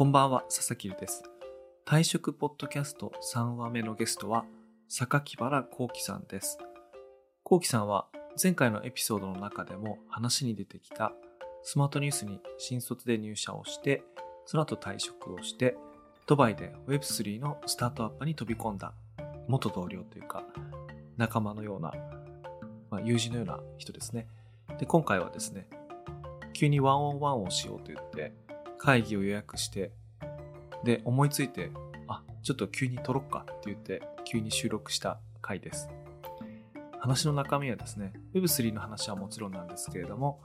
こんばんは、佐々木です。退職ポッドキャスト3話目のゲストは、榊原幸喜さんです。幸喜さんは前回のエピソードの中でも話に出てきたスマートニュースに新卒で入社をして、その後退職をして、ドバイで Web3 のスタートアップに飛び込んだ元同僚というか、仲間のような、まあ、友人のような人ですね。で、今回はですね、急にワンオンワンをしようと言って、会議を予約して、で、思いついて、あ、ちょっと急に撮ろっかって言って、急に収録した回です。話の中身はですね、Web3 の話はもちろんなんですけれども、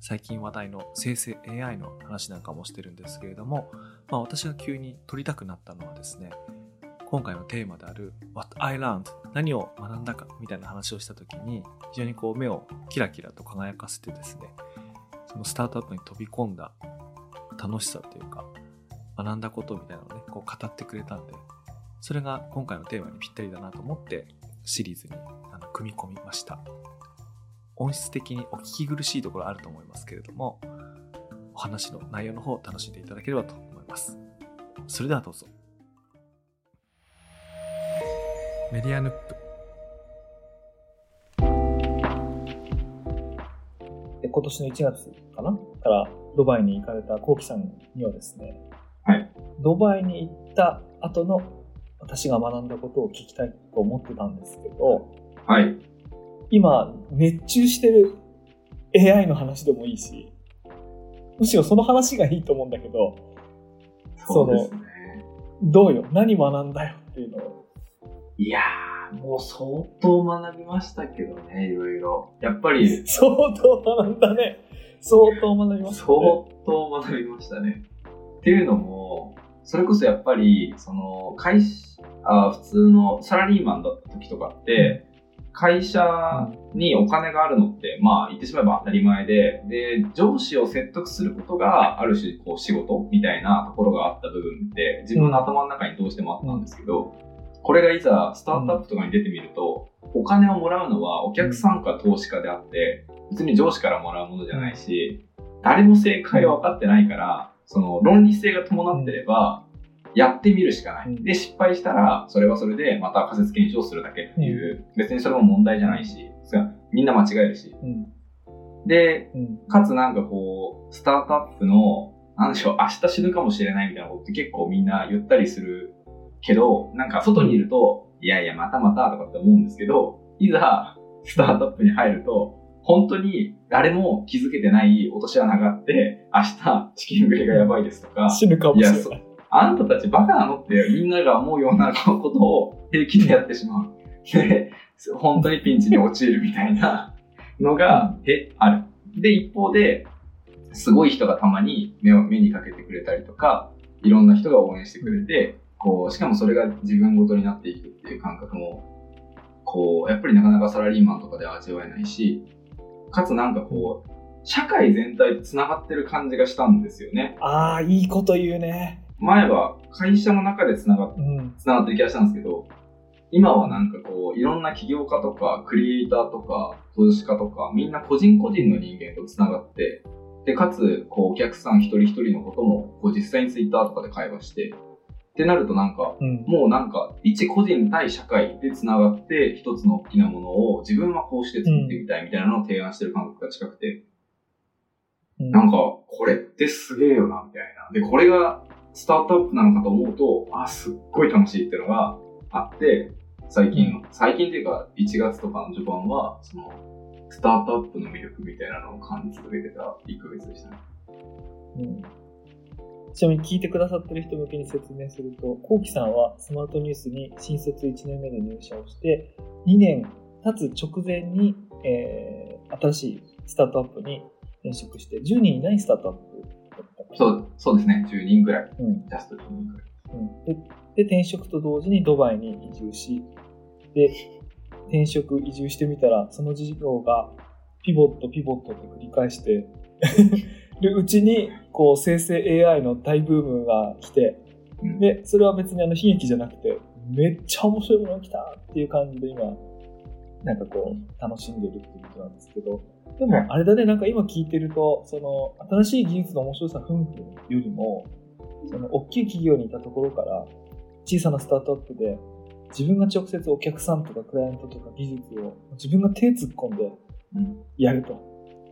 最近話題の生成 AI の話なんかもしてるんですけれども、まあ、私が急に撮りたくなったのはですね、今回のテーマである What I learned 何を学んだかみたいな話をした時に非常にこう目をキラキラと輝かせてですねそのスタートアップに飛び込んだ楽しさというか学んだことみたいなのをねこう語ってくれたんでそれが今回のテーマにぴったりだなと思ってシリーズにあの組み込みました。音質的にお聞き苦しいところあると思いますけれどもお話の内容の方を楽しんでいただければと思います。それではどうぞ。メディアヌップ。で今年の1月かな？からドバイに行かれたコウキさんにはですね、はい、ドバイに行った後の私が学んだことを聞きたいと思ってたんですけど、はい、今熱中してる AI の話でもいいしむしろその話がいいと思うんだけどそうですね。どうよ？何学んだよ？っていうのを。いやー、もう相当学びましたけどね、いろいろ。やっぱり。相当学んだね。相当学びました、ね、相当学びましたね。っていうのも、それこそやっぱり、その、会社、あ普通のサラリーマンだった時とかって、会社にお金があるのって、まあ言ってしまえば当たり前で、で、上司を説得することがある種こう仕事みたいなところがあった部分って自分の頭の中にどうしてもあったんですけど、これがいざスタートアップとかに出てみると、お金をもらうのはお客さんか投資家であって、別に上司からもらうものじゃないし、誰も正解は分かってないから、その論理性が伴ってれば、やってみるしかない。で、失敗したら、それはそれでまた仮説検証するだけっていう、別にそれも問題じゃないし、みんな間違えるし。で、かつなんかこう、スタートアップの、なんでしょう、明日死ぬかもしれないみたいなことって結構みんな言ったりするけど、なんか外にいると、いやいや、またまたとかって思うんですけど、いざ、スタートアップに入ると、本当に誰も気づけてない落とし穴があって、明日チキングレがやばいですとか、死ぬかもしれない。いやあんたたちバカなのってみんなが思うようなことを平気でやってしまう。で、本当にピンチに陥るみたいなのが、え、ある。で、一方で、すごい人がたまに目を目にかけてくれたりとか、いろんな人が応援してくれて、こう、しかもそれが自分ごとになっていくっていう感覚も、こう、やっぱりなかなかサラリーマンとかでは味わえないし、かつなんかこう、社会全体と繋がってる感じがしたんですよね。ああ、いいこと言うね。前は会社の中で繋がっ、うん、繋がってる気がしたんですけど、今はなんかこう、いろんな起業家とか、クリエイターとか、投資家とか、みんな個人個人の人間と繋がって、で、かつ、こう、お客さん一人一人のことも、こう、実際にツイッターとかで会話して、ってなるとなんか、うん、もうなんか、一個人対社会で繋がって、一つの大きなものを自分はこうして作ってみたいみたいなのを提案してる感覚が近くて、うん、なんか、これってすげえよな、みたいな。で、これがスタートアップなのかと思うと、あ、すっごい楽しいっていうのがあって、最近、最近っていうか、1月とかの序盤は、その、スタートアップの魅力みたいなのを感じ続けてた1ヶ月でしたね。うんちなみに聞いてくださってる人向けに説明すると、コウキさんはスマートニュースに新卒1年目で入社をして、2年経つ直前に、えー、新しいスタートアップに転職して、10人いないスタートアップだったそうそうですね、10人ぐらい。うん、ジャスト10人ぐらい。うん、でで、転職と同時にドバイに移住し、で、転職、移住してみたら、その事業がピボット、ピボットって繰り返して るうちに、こう、生成 AI の大ブームが来て、で、それは別にあの悲劇じゃなくて、めっちゃ面白いものが来たっていう感じで今、なんかこう、楽しんでるっていうことなんですけど、でもあれだね、なんか今聞いてると、その、新しい技術の面白さ、ふんふんよりも、その大きい企業にいたところから小さなスタートアップで自分が直接お客さんとかクライアントとか技術を自分が手突っ込んでやると。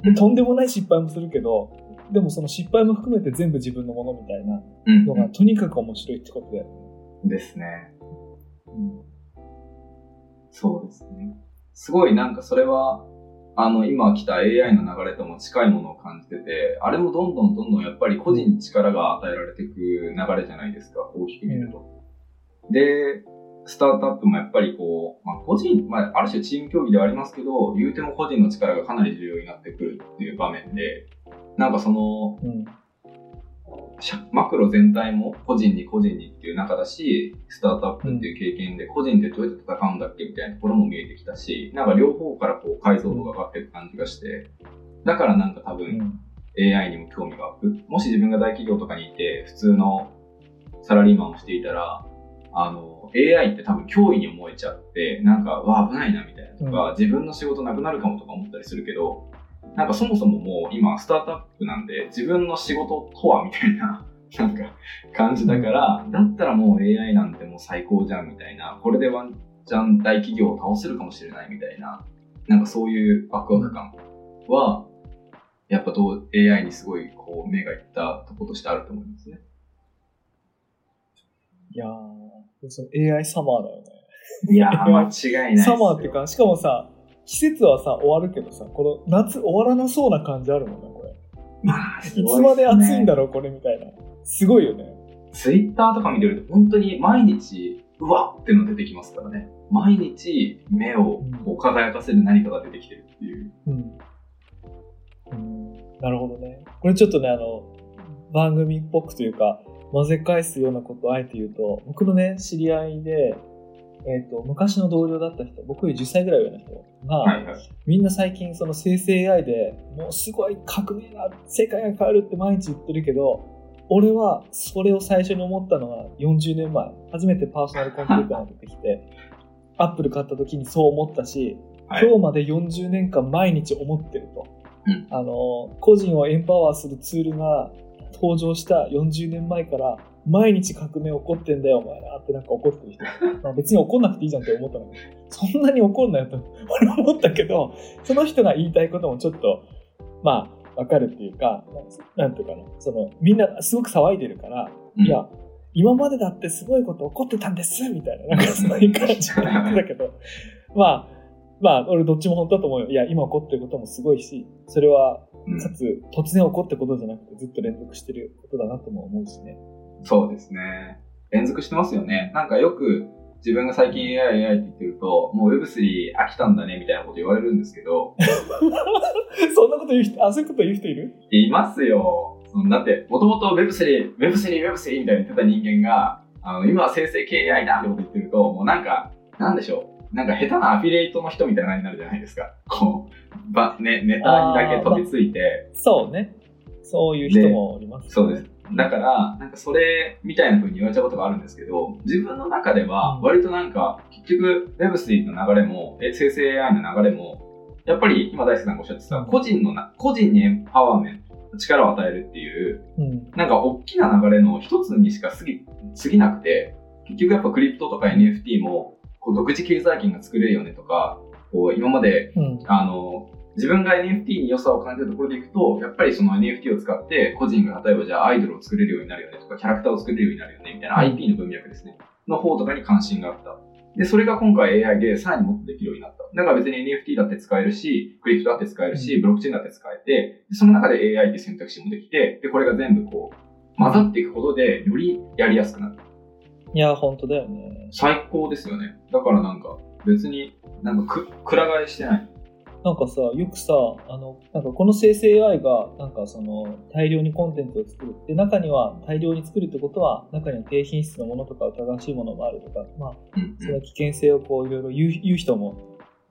でとんでもない失敗もするけど、でもその失敗も含めて全部自分のものみたいなうんのがとにかく面白いってことだよね。ですね。そうですね。すごいなんかそれは、あの、今来た AI の流れとも近いものを感じてて、あれもどんどんどんどんやっぱり個人に力が与えられていく流れじゃないですか、大きく見ると。で、スタートアップもやっぱりこう、まあ個人、まあある種チーム競技ではありますけど、言うても個人の力がかなり重要になってくるっていう場面で、なんかその、うん。社マクロ全体も個人に個人にっていう中だし、スタートアップっていう経験で個人でどうやって戦うんだっけみたいなところも見えてきたし、なんか両方からこう解像度が上がっていく感じがして、だからなんか多う分ん。AI にも興味が湧く。もし自分が大企業とかにいて、普通のサラリーマンをしていたら、あの、AI って多分脅威に思えちゃって、なんか、わあ、危ないなみたいなとか、自分の仕事なくなるかもとか思ったりするけど、なんかそもそももう今スタートアップなんで自分の仕事とはみたいな なんか感じだから、だったらもう AI なんてもう最高じゃんみたいな、これでワンチャン大企業を倒せるかもしれないみたいな、なんかそういうワクワク感は、やっぱどう AI にすごいこう目がいったとことしてあると思いますね。いやー、その AI サマーだよね。いやー、間違いないですよ。サマーってか、しかもさ、季節はさ、終わるけどさ、この夏終わらなそうな感じあるもんね、これ。まあ、すいごつまで暑いんだだろう、これみたいな。すごいよね。ツイッターとか見てると本当に毎日、うわっての出てきますからね。毎日目をこう輝かせる何かが出てきてるっていう。うん。うん、なるほどね。これちょっとね、あの、番組っぽくというか、混ぜ返すようなことをあえて言うと、僕のね、知り合いで、えっ、と、昔の同僚だった人、僕より10歳ぐらい上の人が、はいはい。みんな最近その生成 AI でもうすごい革命だ世界が変わるって毎日言ってるけど俺はそれを最初に思ったのは40年前。初めてパーソナルコンピューターが出てきてアップル買った時にそう思ったし、はい。今日まで40年間毎日思ってると、うん。あの個人をエンパワーするツールが登場した40年前から毎日革命起こってんだよお前らってなんか怒ってる人。まあ別に怒んなくていいじゃんって思ったのそんなに怒んなよと俺は思ったけどその人が言いたいこともちょっとまあわかるっていうかなんていうかな。そのみんなすごく騒いでるから、うん。いや今までだってすごいこと起こってたんですみたいな。なんかそういう感じで言ってたけど。まあまあ俺どっちも本当だと思うよ。いや今起こってることもすごいしそれはうん。かつ突然起こってことじゃなくてずっと連続してることだなとも思うしね。そうですね。連続してますよね。なんかよく自分が最近 AI、AI って言ってると、もう Web3 飽きたんだねみたいなこと言われるんですけど、そんなこと言う人、あ、そういうこと言う人いる？いますよ。だって、もともと Web3、Web3、Web3 みたいに言ってた人間が、あの、今は生成系 AI だってこと言ってると、もうなんか、なんでしょう。なんか下手なアフィリエイトの人みたいな感じになるじゃないですか。こう、ば、ね、ネタにだけ飛びついて、そうね。そういう人もおります、そうです。だから、なんかそれみたいな風に言われちゃうことがあるんですけど、自分の中では割となんか、結局 Web3 の流れも、え生成 AI の流れも、やっぱり今大輔さんがおっしゃってた、個人のな、個人にエンパワーメント、力を与えるっていう、うん。なんか大きな流れの一つにしか過ぎ、過ぎなくて、結局やっぱクリプトとか NFT も、こう独自経済圏が作れるよねとか、こう今までうん。あの、自分が NFT に良さを感じるところでいくと、やっぱりその NFT を使って、個人が例えばじゃあアイドルを作れるようになるよねとか、キャラクターを作れるようになるよねみたいな IP の文脈ですね。の方とかに関心があった。で、それが今回 AI でさらにもっとできるようになった。だから別に NFT だって使えるし、クリプトだって使えるし、ブロックチェーンだって使えて、でその中で AI って選択肢もできて、で、これが全部こう、混ざっていくことで、よりやりやすくなる。いや、本当だよね。最高ですよね。だからなんか、別になんかく、くら替えしてない。なんかさ、よくさ、あの、なんかこの生成 AI が、なんかその、大量にコンテンツを作る。で、中には大量に作るってことは、中には低品質のものとか疑わしいものもあるとか、まあ、うんその危険性をこう、いろいろ言う言う人も、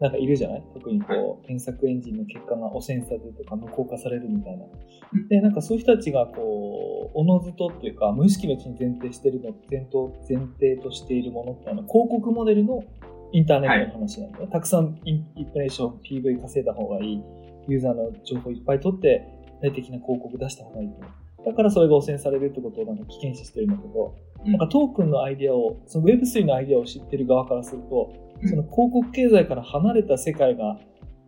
なんかいるじゃない？特にこう、検索エンジンの結果が汚染されるとか無効化されるみたいなうん。で、なんかそういう人たちがこう、おのずとっていうか、無意識のうちに前提してるの、前頭前提としているものってあの、広告モデルのインターネットの話なんだよ、たくさんインプレーション、PV 稼いだ方がいい、ユーザーの情報いっぱい取って、大的な広告出した方がいいと。だからそれが汚染されるってことをなんか危険視してるんだけど、うんなんかトークンのアイディアを、その Web3 のアイディアを知ってる側からすると、うんその広告経済から離れた世界が、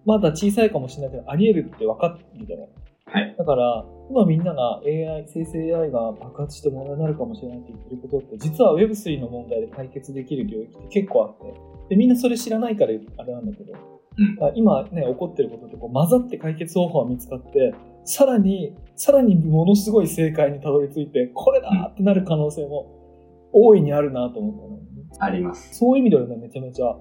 まだ小さいかもしれないけど、あり得るって分かってるじゃない。はい。だから、今みんなが AI、生成 AI が爆発して問題になるかもしれないって言ってることって、実は Web3 の問題で解決できる領域って結構あって、でみんなそれ知らないからあれなんだけど、うん今ね、起こってることってこう混ざって解決方法が見つかって、さらに、さらにものすごい正解にたどり着いて、これだーってなる可能性も大いにあるなと思ったの、ね。あります。そういう意味ではね、めちゃめちゃ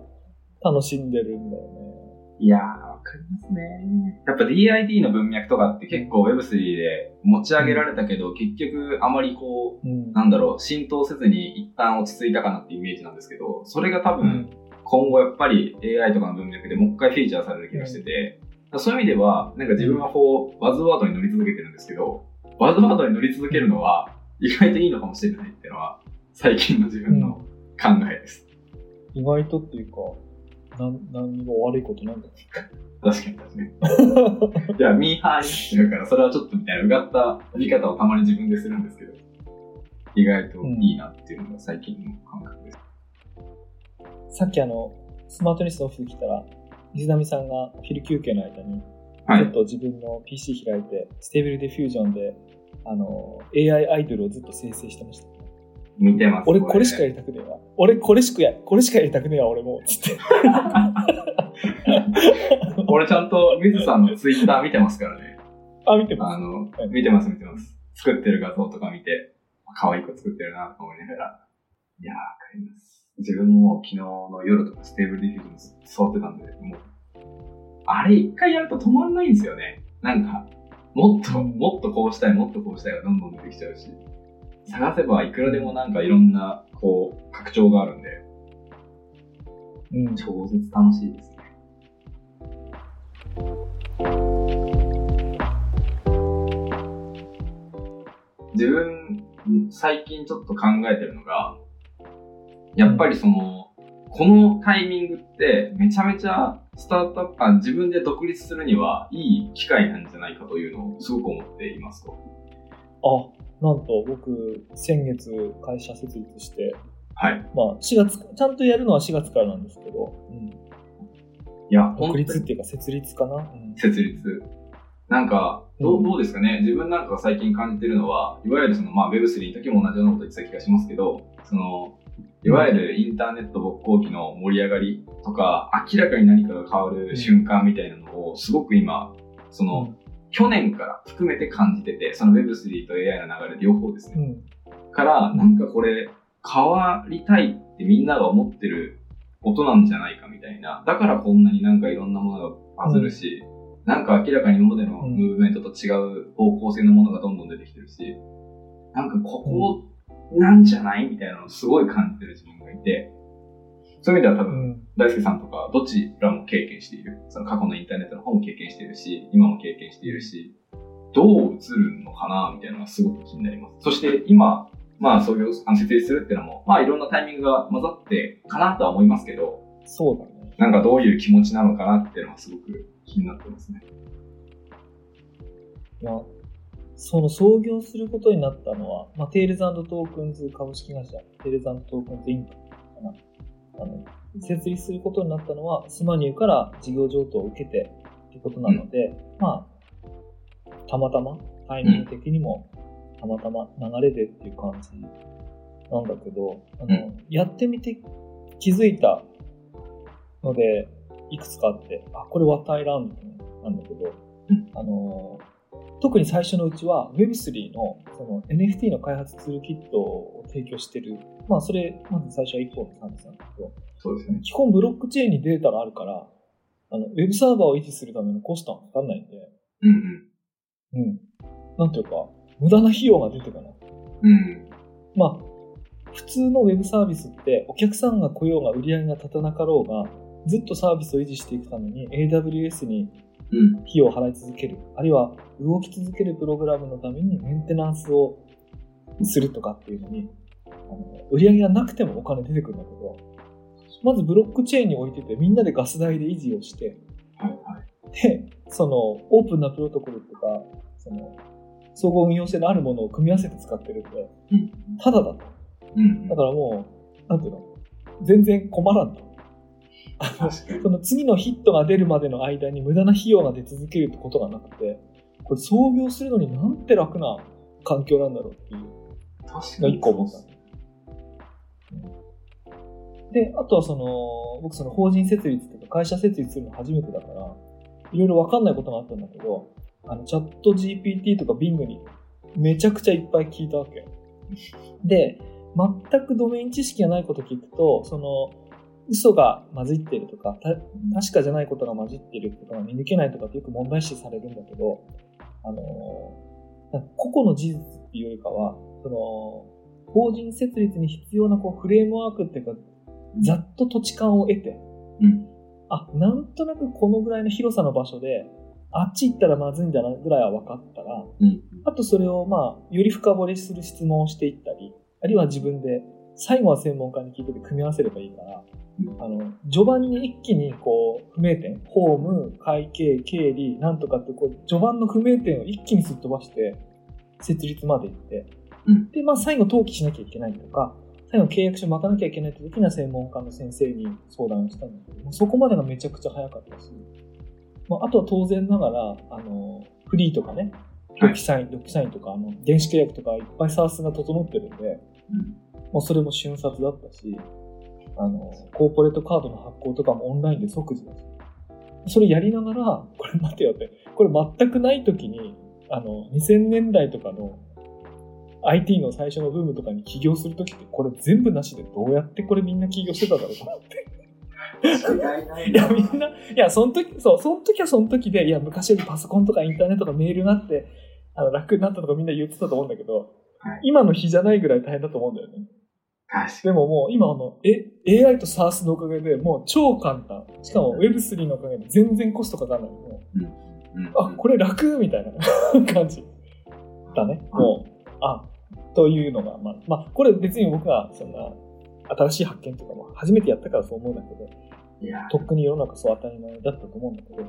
楽しんでるんだよね。いやー、わかりますね。やっぱ DID の文脈とかって結構 Web3 で持ち上げられたけど、結局あまりこう、うん。なんだろう、浸透せずに一旦落ち着いたかなっていうイメージなんですけど、それが多分うん今後やっぱり AI とかの文脈でもう一回フィーチャーされる気がしてて、そういう意味では、なんか自分はこう、バズワードに乗り続けてるんですけど、バズワードに乗り続けるのは意外といいのかもしれないっていうのは、最近の自分の考えです。意外とっていうか、なん何にも悪いことなんだ確かに確かに。じゃあ、ミーハーになってるから、それはちょっとみたいな、うがった見方をたまに自分でするんですけど、意外といいなっていうのが最近の感覚です。さっきあの、スマートニュースのオフィス来たら、水波さんが昼休憩の間に、はいちょっと自分の PC 開いて、 Stable Diffusion で、あの、AI アイドルをずっと生成してました。見てます。俺これしかやりたくねえわ。俺これしかや、これしかやりたくねえわ、俺も。つって。俺ちゃんと水さんのツイッター見てますからね。あ、見てます。あのはい、見てます見てます。作ってる画像とか見て、可愛い子作ってるなと思いながら。いやー、わかります。自分も昨日の夜とか Stable Diffusion ずってたんで、もう、あれ一回やると止まんないんですよね。なんか、もっと、うんもっとこうしたい、もっとこうしたいがどんどん出てきちゃうし、探せばいくらでもなんかいろんな、こう、拡張があるんで、うん。超絶楽しいですね。自分、最近ちょっと考えてるのが、やっぱりその、このタイミングってめちゃめちゃスタートアップ、あ自分で独立するにはいい機会なんじゃないかというのをすごく思っていますと。あ、なんと僕、先月会社設立して、はい。まあ、4月、ちゃんとやるのは4月からなんですけど、うん、いや、独立っていうか設立かな？うん設立。なんか、どううんどうですかね？自分なんかが最近感じてるのは、いわゆるその、まあ Web3 の時も同じようなこと言ってた気がしますけど、その、いわゆるインターネット勃興期の盛り上がりとか、明らかに何かが変わる瞬間みたいなのを、すごく今、その、去年から含めて感じてて、その Web3 と AI の流れ両方ですね。うん。から、なんかこれ、変わりたいってみんなが思ってることなんじゃないかみたいな。だからこんなになんかいろんなものがバズるし、なんか明らかに今までのうんムーブメントと違う方向性のものがどんどん出てきてるし、なんかここなんじゃない？みたいなのをすごい感じてる自分がいて、そういう意味では多分、うん。大輔さんとかどちらも経験している？その過去のインターネットの方も経験しているし、今も経験しているし、どう映るのかな？みたいなのがすごく気になります。そして今、まあ創業、あの設立するっていうのも、まあいろんなタイミングが混ざってかなとは思いますけど、そうだね。なんかどういう気持ちなのかなっていうのはすごく気になってますね。いや、その創業することになったのは、まあ、 Tales & Tokens 株式会社、 Tales & Tokens Inc かな。あの、設立することになったのは、スマニューから事業譲渡を受けてってことなので、まあ、たまたま、タイミング的にも、たまたま流れでっていう感じなんだけど、あの、うやってみて気づいたので、いくつかあって、あ、これワタイランドなんだけど、うんあの、特に最初のうちは Web3 のその NFT の開発ツールキットを提供してる。まあそれ、まず最初は1本のサービスなんだけど、そうですね。基本ブロックチェーンにデータがあるから、あの、Web サーバーを維持するためのコストはかかんないんで、うんうん。なんていうか、無駄な費用が出てかない。うん。うん。まあ、普通の Web サービスってお客さんが来ようが売り上げが立たなかろうが、ずっとサービスを維持していくために AWS にうん。費用を払い続ける。あるいは動き続けるプログラムのためにメンテナンスをするとかっていうのに、あの売り上げがなくてもお金出てくるんだけど、まずブロックチェーンに置いててみんなでガス代で維持をして。で、そのオープンなプロトコルとか、その総合運用性のあるものを組み合わせて使ってるんで、うんただだと。うんだからもう、なんていうの、全然困らんと。その次のヒットが出るまでの間に無駄な費用が出続けるってことがなくて、これ創業するのになんて楽な環境なんだろうっていうのが確かに一個思った。で、あとはその、僕その法人設立とか会社設立するの初めてだから、いろいろわかんないことがあったんだけど、あの、チャット GPT とか Bing にめちゃくちゃいっぱい聞いたわけよ。で、全くドメイン知識がないこと聞くと、その、嘘が混じっているとか、た確かじゃないことが混じっていることが見抜けないとかってよく問題視されるんだけど、あの、なんか個々の事実っていうよりかは、その、法人設立に必要なこうフレームワークっていうか、ざっと土地勘を得て、うん。あ、なんとなくこのぐらいの広さの場所で、あっち行ったらまずいんだなぐらいは分かったら、うん。あとそれをまあ、より深掘りする質問をしていったり、あるいは自分で、最後は専門家に聞いてて組み合わせればいいから、うんあの、序盤に一気にこう、不明点、法務、会計、経理、なんとかってこう、序盤の不明点を一気にすっ飛ばして、設立まで行って、うん。で、まあ最後登記しなきゃいけないとか、最後契約書巻かなきゃいけないって時には専門家の先生に相談をしたんだけど、そこまでがめちゃくちゃ早かったし、まあ、あとは当然ながら、あの、フリーとかね、ドキサイン、ドキサインとか、あの、電子契約とかいっぱいサースが整ってるんで、うん。もうそれも瞬殺だったし、あの、コーポレートカードの発行とかもオンラインで即時だし、それやりながら、これ待てよって、これ全くない時に、あの、2000年代とかの IT の最初のブームとかに起業する時って、これ全部なしでどうやってこれみんな起業してただろうと思って。いいや、みんな、いや、その時、そう、その時はその時で、いや、昔よりパソコンとかインターネットとかメールがあって、あの、楽になったとかみんな言ってたと思うんだけど、はい今の日じゃないぐらい大変だと思うんだよね。でももう今あの、え、AI と SARS のおかげでもう超簡単。しかも Web3 のおかげで全然コストかかんない。もうに。うん。あ、これ楽？みたいな。感じ。だね。もう、あ、というのが、まあ、まあ、これ別に僕はそんな新しい発見とかも初めてやったからそう思うんだけど、いや、とっくに世の中そう当たり前だったと思うんだけど、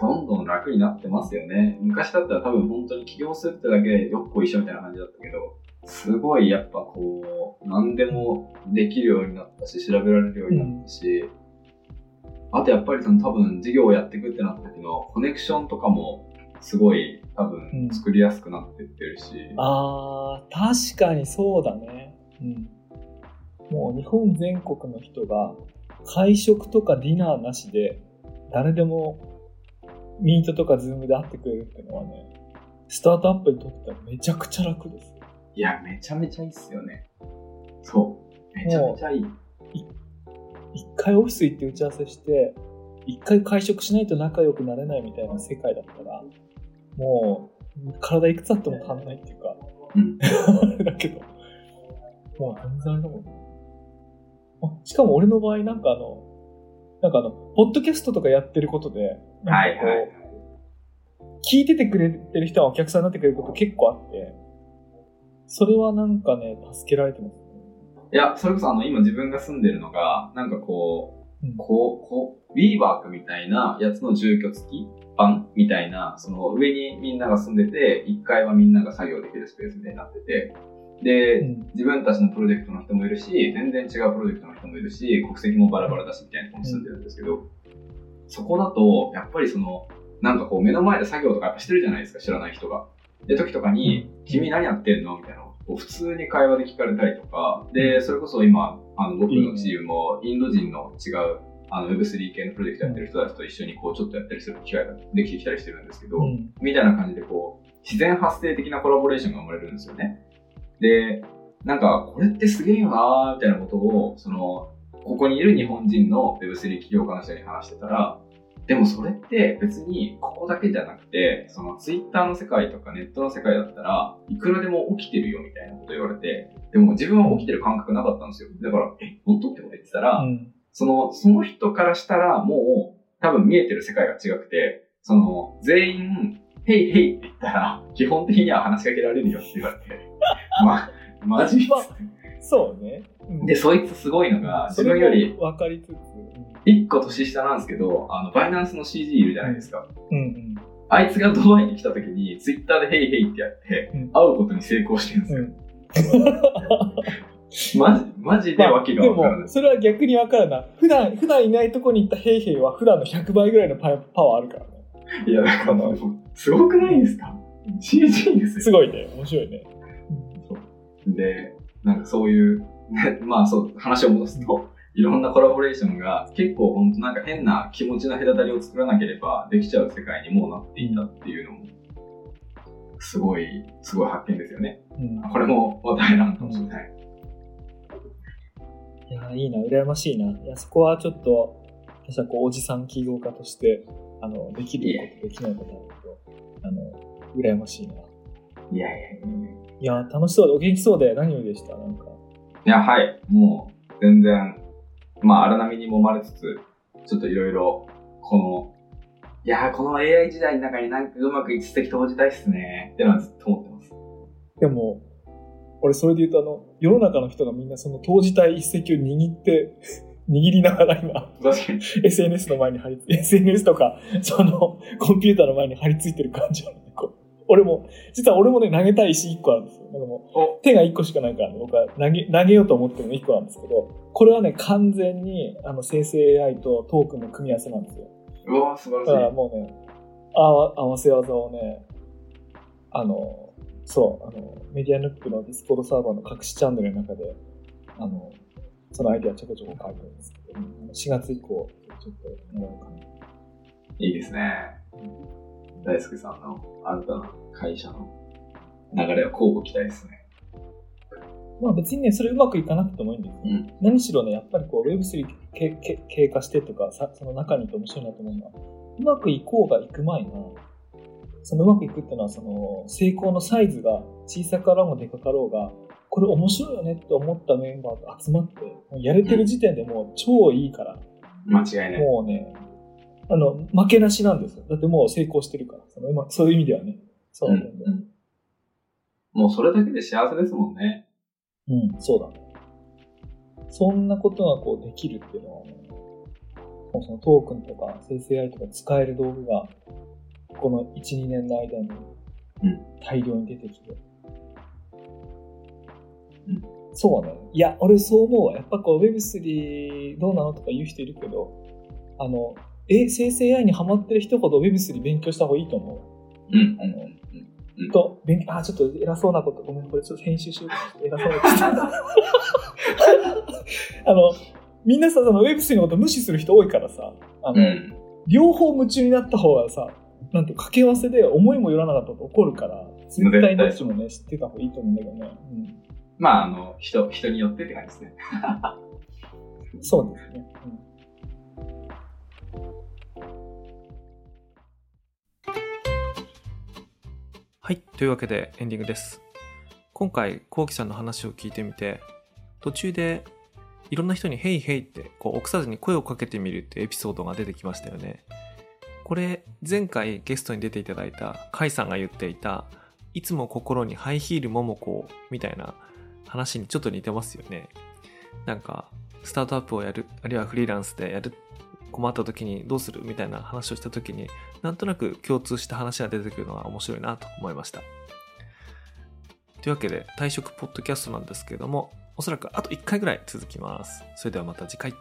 どんどん楽になってますよね。昔だったら多分本当に起業するってだけでよっこいしょみたいな感じだったけど、すごいやっぱこう、何でもできるようになったし、調べられるようになったし、あとやっぱりその多分事業をやっていくってなった時のコネクションとかもすごい多分作りやすくなってってるし、あー、確かにそうだね。うん。もう日本全国の人が会食とかディナーなしで誰でもミートとかズームで会ってくれるっていうのはね、スタートアップにとってはめちゃくちゃ楽です。いや、めちゃめちゃいいっすよね。そう。めちゃめちゃいい。一回オフィス行って打ち合わせして、一回会食しないと仲良くなれないみたいな世界だったら、もう体いくつあっても足んないっていうか、うん だけど、もう全然あれだもんね。あしかも俺の場合なんかあの、なんかあの、ポッドキャストとかやってることで、なんかこうはいはい。聞いててくれてる人がお客さんになってくれること結構あって、それはなんかね、助けられてますね。いや、それこそあの、今自分が住んでるのが、なんかこう、うんこう、こう、WeWork ワークみたいなやつの住居付き版みたいな、その上にみんなが住んでて、1階はみんなが作業できるスペースみたいになってて、で、うん自分たちのプロジェクトの人もいるし、全然違うプロジェクトの人もいるし、国籍もバラバラだしみたいなところに住んでるんですけど、そこだと、やっぱりその、なんかこう目の前で作業とかやっぱしてるじゃないですか、知らない人が。で、時とかに、君何やってんの？みたいなのを普通に会話で聞かれたりとか、で、それこそ今、あの僕のチームもインド人の違うあの Web3 系のプロジェクトやってる人たちと一緒にこうちょっとやったりする機会ができてきたりしてるんですけど、うん。みたいな感じでこう、自然発生的なコラボレーションが生まれるんですよね。で、なんか、これってすげえよなーみたいなことを、その、ここにいる日本人の Web3 起業家の人に話してたら、でもそれって別にここだけじゃなくて、その Twitter の世界とかネットの世界だったらいくらでも起きてるよみたいなこと言われて、でも自分は起きてる感覚なかったんですよ。だから、え、本当ってこと言ってたら、うんその、その人からしたらもう多分見えてる世界が違くて、その、全員、ヘイヘイって言ったら、基本的には話しかけられるよって言われて、ま、マジまあそうね。うんで、そいつすごいのが、自分より分かりつつ、一個年下なんですけど、あの、バイナンスの CG いるじゃないですか。うんうん。あいつがドバイに来た時に、ツイッターでヘイヘイってやって、うん会うことに成功してるんですよ。うん。マジ、マジでわけがでわからない。も、それは逆にわかるな。普段、普段いないとこに行ったヘイヘイは普段の100倍ぐらいのパパワーあるからね。いや、だからすごくないですか ?CG ですよ。すごいね。面白いね。で、なんかそういう、ね、まあそう、話を戻すと、いろんなコラボレーションが結構本当なんか変な気持ちの隔たりを作らなければできちゃう世界にもうなっていたっていうのも、すごい、すごい発見ですよね。うん。これも話題なのかもしれない。いや、いいな、羨ましいな。いや、そこはちょっと、私はこう、おじさん起業家として、あの、できること、できないことあるけど、あの、羨ましいな。いやいやいやいや、楽しそうで、お元気そうで、何よりでした、なんか。いや、はい。もう、全然、まあ、荒波に揉まれつつ、ちょっといろいろ、この、いやー、この AI 時代の中になんかうまく一石投じたいっすね、ってのはずっと思ってます。でも、俺それで言うと、あの、世の中の人がみんなその投じたい一石を握って、握りながら今、確かに。SNS の前に張り付い SNS とか、その、コンピューターの前に張り付いてる感じ俺も、実は俺もね、投げたい石1個あるんですよ。なんかもうお手が1個しかないからね、僕は投げ、投げようと思ってるの1個なんですけど、これはね、完全に、あの、生成 AI とトークンの組み合わせなんですよ。うわー、素晴だかららしい。もうね、あわ合わせ技をね、あの、そう、あの、メディアヌップのディスコードサーバーの隠しチャンネルの中で、あの、そのアイデアちょこちょこ書いてるんですけど、4月以降、ちょっとやろうかな。いいですね。大輔さんの新たな会社の流れは交互期待ですね。まあ別にね、それうまくいかなくてもいいんですよ。うん。何しろね、やっぱりこう Web3 けけ経過してとかさ、その中にいて面白いなと思うのは、うまくいこうがいく前の、そのうまくいくっていうのは、その成功のサイズが小さかろうがでかかろうが、これ面白いよねって思ったメンバーが集まって、やれてる時点でもう超いいから、間違いない。もうね、あの、負けなしなんですよ。だってもう成功してるから、そのうまそういう意味ではね。そううなんんだよね。もうそれだけで幸せですもんね。うん、そうだね。そんなことがこうできるっていうのは、ね、もうそのトークンとか生成 AI とか使える道具が、この1、2年の間にうん大量に出てきて。うんそうね。いや、俺そう思うわ。やっぱこう Web3 どうなのとか言う人いるけど、あの、え、生成 AI にハマってる人ほど Web3 勉強した方がいいと思う？うん。あの、と、勉強、あ、ちょっと偉そうなこと、ごめん、これちょっと編集しよう偉そうなこと。あの、みんなさ、その Web3 のこと無視する人多いからさ、あの、うん。両方夢中になった方がさ、なんて掛け合わせで思いもよらなかったこと起こるから、絶対どっちもね、知ってた方がいいと思うんだけどね。まあ、あの、人、人によってって感じですね。うん、そうですね。はい。というわけでエンディングです。今回、コウキさんの話を聞いてみて、途中でいろんな人にヘイヘイってこう臆さずに声をかけてみるってエピソードが出てきましたよね。これ、前回ゲストに出ていただいたカイさんが言っていた、いつも心にハイヒールモモコみたいな話にちょっと似てますよね。なんか、スタートアップをやる、あるいはフリーランスでやる、困った時にどうする？みたいな話をした時に、なんとなく共通した話が出てくるのが面白いなと思いました。というわけで、退職ポッドキャストなんですけれども、おそらくあと1回ぐらい続きます。それではまた次回。